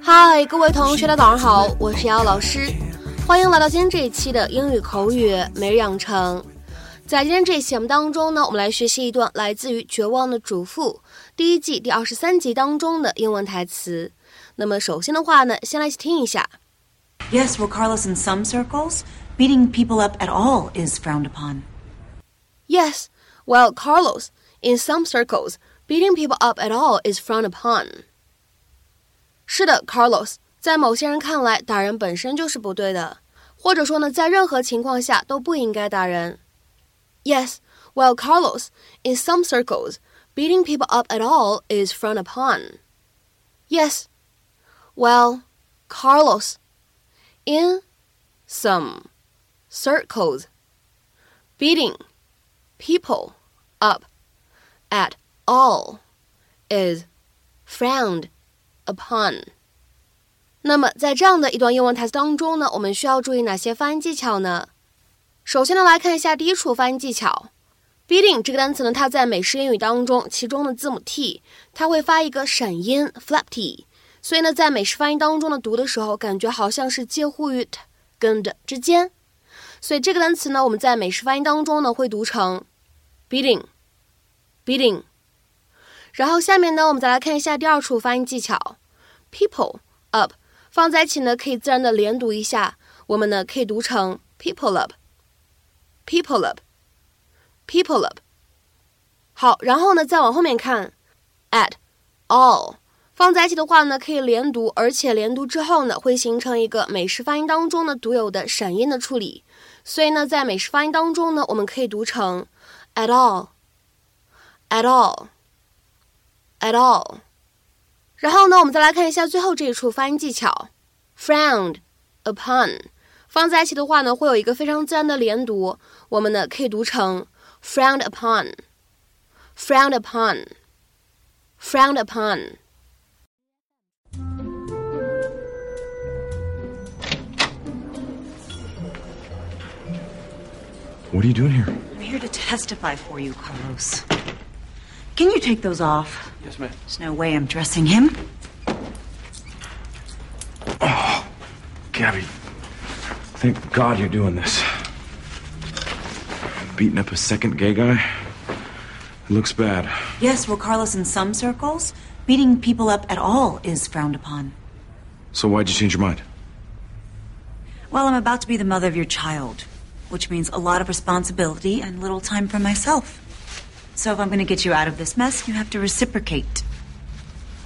嗨，各位同学，大家早上好，我是瑶老师，欢迎来到今天这一期的英语口语每日养成。在今天这一期节目当中呢，我们来学习一段来自于《绝望的主妇》第一季第二十三集当中的英文台词。那么首先的话呢，先来一起听一下。 Yes, well, Carlos, in some circles, beating people up at all is frowned upon. Yes, well, Carlos, in some circles, beating people up at all is frowned upon. 是的，Carlos，在某些人看来，打人本身就是不对的，或者说呢，在任何情况下都不应该打人。Yes, well, Carlos, in some circles, beating people up at all is frowned upon. Yes, well, Carlos, in some circles, beating people up at all is frowned upon. 那么，在这样的一段英文台词当中呢，我们需要注意哪些发音技巧呢？首先呢，来看一下第一处发音技巧。beating 这个单词呢，它在美式英语当中，其中的字母 t 它会发一个闪音 flap t， 所以呢，在美式发音当中呢，读的时候感觉好像是介乎于 t 跟的之间，所以这个单词呢，我们在美式发音当中呢会读成 beating，beating。然后下面呢，我们再来看一下第二处发音技巧，people up 放在一起呢，可以自然的连读一下，我们呢可以读成 people up，people up，people up。好，然后呢再往后面看，at all 放在一起的话呢，可以连读，而且连读之后呢，会形成一个美式发音当中呢独有的闪音的处理，所以呢，在美式发音当中呢，我们可以读成 at all，at all。at all。然后呢，我们再来看一下最后这一处发音技巧，frowned upon，放在一起的话呢，会有一个非常自然的连读，我们呢可以读成 frowned upon，frowned upon，frowned upon。What are you doing here? I'm here to testify for you, Carlos. Can you take those off? Yes, ma'am. There's no way I'm dressing him. Oh, Gabby, thank God you're doing this. Beating up a second gay guy? It looks bad. Yes, well, Carlos, in some circles, beating people up at all is frowned upon. So why'd you change your mind? Well, I'm about to be the mother of your child, which means a lot of responsibility and little time for myself. So if I'm going to get you out of this mess, you have to reciprocate.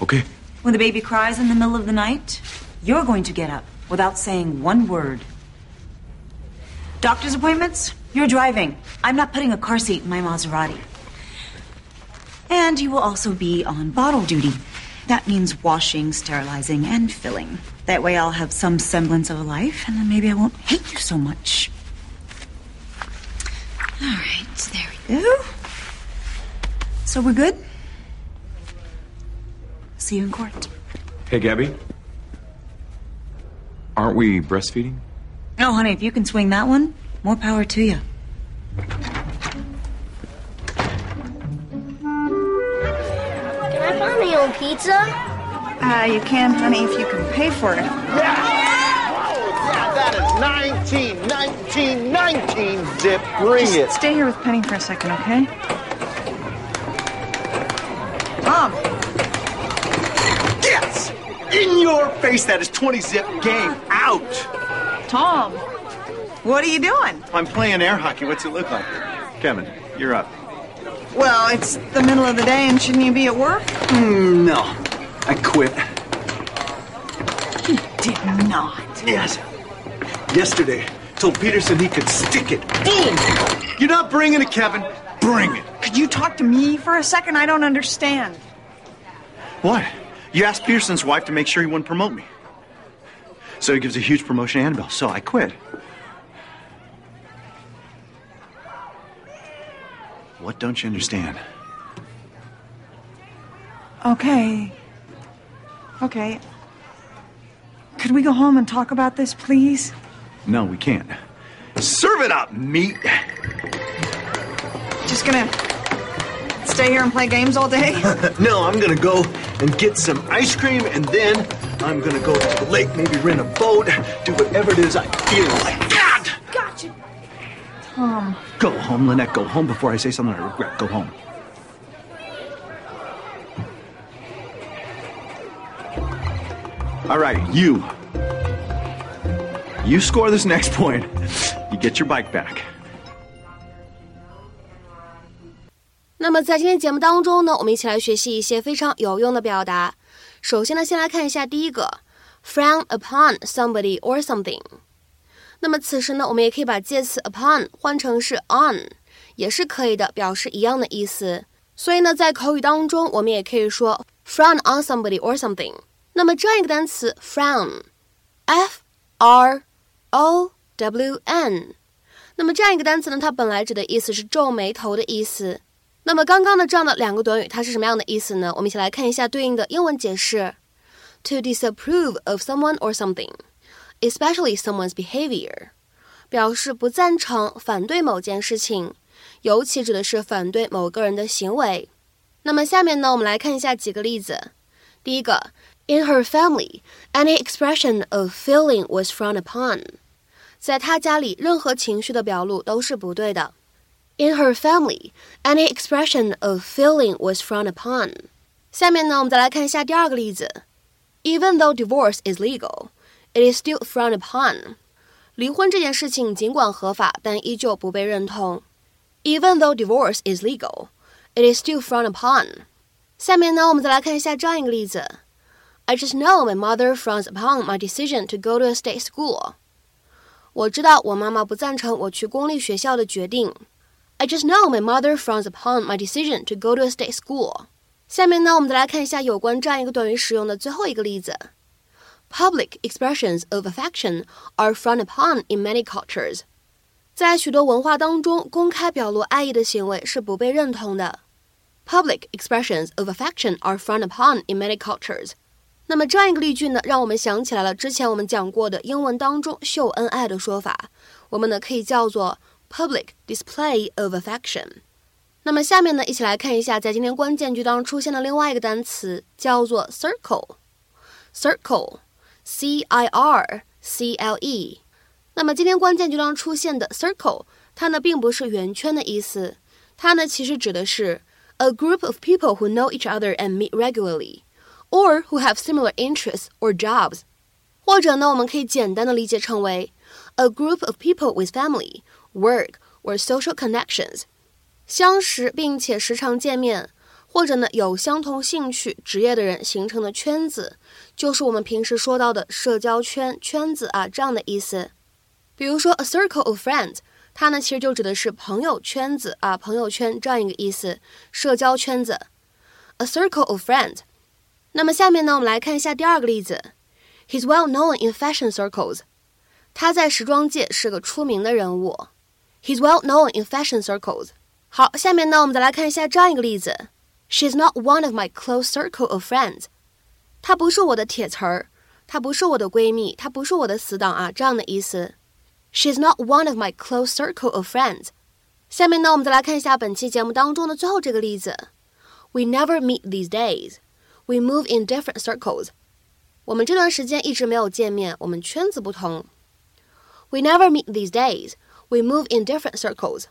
Okay. When the baby cries in the middle of the night, you're going to get up without saying one word. Doctor's appointments? You're driving. I'm not putting a car seat in my Maserati. And you will also be on bottle duty. That means washing, sterilizing, and filling. That way I'll have some semblance of a life, and then maybe I won't hate you so much. All right, there we go. So we're good? See you in court. Hey, Gabby. Aren't we breastfeeding? Oh, honey, if you can swing that one, more power to you. Can I buy my own pizza? Uh, you can, honey, if you can pay for it. That is 19, 19, 19, Zip. Bring it. Stay here with Penny for a second, okay? Tom, Yes! In your face, that is 20 Zip. Game out. Tom, what are you doing? I'm playing air hockey. What's it look like? Kevin, you're up. Well, it's the middle of the day, and shouldn't you be at work? Hmm, no, I quit. You did not. Yes. Yesterday, told Peterson he could stick it. Boom! You're not bringing it, Kevin. Bring it. Could you talk to me for a second? I don't understand. What? You asked Peterson's wife to make sure he wouldn't promote me. So he gives a huge promotion to Annabelle. So I quit. What don't you understand? Okay. Okay. Could we go home and talk about this, please? No, we can't. Serve it up, meat. Just gonna stay here and play games all day? No, I'm gonna go and get some ice cream, and then I'm gonna go to the lake, maybe rent a boat, do whatever it is I feel like. God! Gotcha. Tom. Go home, Lynette. Go home before I say something I regret. Go home. All right, you. You score this next point. You get your bike back. 那么在今天节目当中呢，我们一起来学习一些非常有用的表达。首先呢，先来看一下第一个，frown upon somebody or something。那么此时呢，我们也可以把介词 upon 换成是 on，也是可以的，表示一样的意思。所以呢，在口语当中，我们也可以说 frown on somebody or something。那么这样一个单词 frown，f r o w n，那么这样一个单词呢，它本来指的意思是皱眉头的意思。那么刚刚的这样的两个短语，它是什么样的意思呢？我们一起来看一下对应的英文解释：to disapprove of someone or something。especially someone's behavior，表示不赞成、反对某件事情，尤其指的是反对某个人的行为。那么下面呢，我们来看一下几个例子。第一个，In her family, any expression of feeling was frowned upon。在她家里，任何情绪的表露都是不对的。In her family, any expression of feeling was frowned upon。下面呢，我们再来看一下第二个例子。Even though divorce is legal, it is still frowned upon。离婚这件事情尽管合法，但依旧不被认同。Even though divorce is legal, it is still frowned upon。下面呢，我们再来看一下这样一个例子。I just know my mother frowns upon my decision to go to a state school。 我知道我妈妈不赞成我去公立学校的决定。I just know my mother frowns upon my decision to go to a state school。下面呢，我们再来看一下有关这样一个短语使用的最后一个例子。Public expressions of affection are frowned upon in many cultures。在许多文化当中，公开表露爱意的行为是不被认同的。Public expressions of affection are frowned upon in many cultures。那么这样一个例句呢，让我们想起来了之前我们讲过的英文当中秀恩爱的说法，我们呢可以叫做 public display of affection。那么下面呢，一起来看一下在今天关键句当中出现的另外一个单词，叫做 circle。circle。C I R C L E，那么今天关键句当中出现的 circle，它呢并不是圆圈的意思，它呢其实指的是 a group of people who know each other and meet regularly regularly，or who have similar interests or jobs，或者呢我们可以简单的理解成为 a group of people with family, work or social connections，相识并且时常见面。或者呢，有相同兴趣、职业的人形成的圈子，就是我们平时说到的社交圈、圈子啊这样的意思。比如说，a circle of friends，它呢其实就指的是朋友圈子啊，朋友圈这样一个意思，社交圈子。a circle of friends。 那么下面呢，我们来看一下第二个例子。He's well known in fashion circles。他在时装界是个出名的人物。He's well known in fashion circles。好，下面呢，我们再来看一下这样一个例子。She's not one of my close circle of friends。她不是我的铁词儿，她不是我的闺蜜，她不是我的死党啊，这样的意思。She's not one of my close circle of friends。下面呢，我们再来看一下本期节目当中的最后这个例子。We never meet these days. We move in different circles. 我们这段时间一直没有见面，我们圈子不同。We never meet these days. We move in different circles.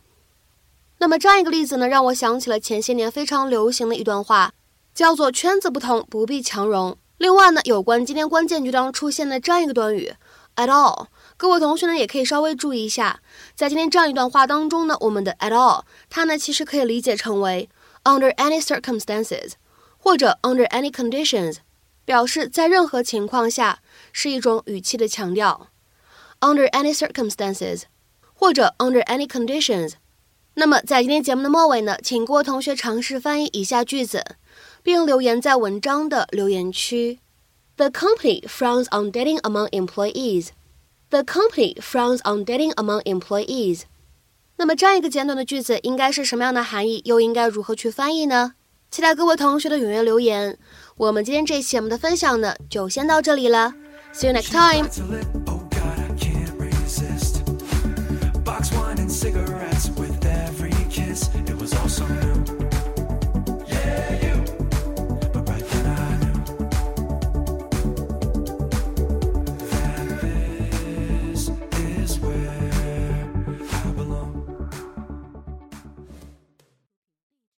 那么这样一个例子呢，让我想起了前些年非常流行的一段话，叫做“圈子不同，不必强融”。另外呢，有关今天关键句当中出现的这样一个短语 “at all”，各位同学呢也可以稍微注意一下，在今天这样一段话当中呢，我们的 “at all” 它呢其实可以理解成为 “under any circumstances” 或者 “under any conditions”，表示在任何情况下，是一种语气的强调。“under any circumstances” 或者 “under any conditions”。那么，在今天节目的末尾呢，请各位同学尝试翻译以下句子，并留言在文章的留言区。The company frowns on dating among employees. The company frowns on dating among employees. 那么这样一个简短的句子应该是什么样的含义？又应该如何去翻译呢？期待各位同学的踊跃留言。我们今天这期节目的分享呢就先到这里了。See you next time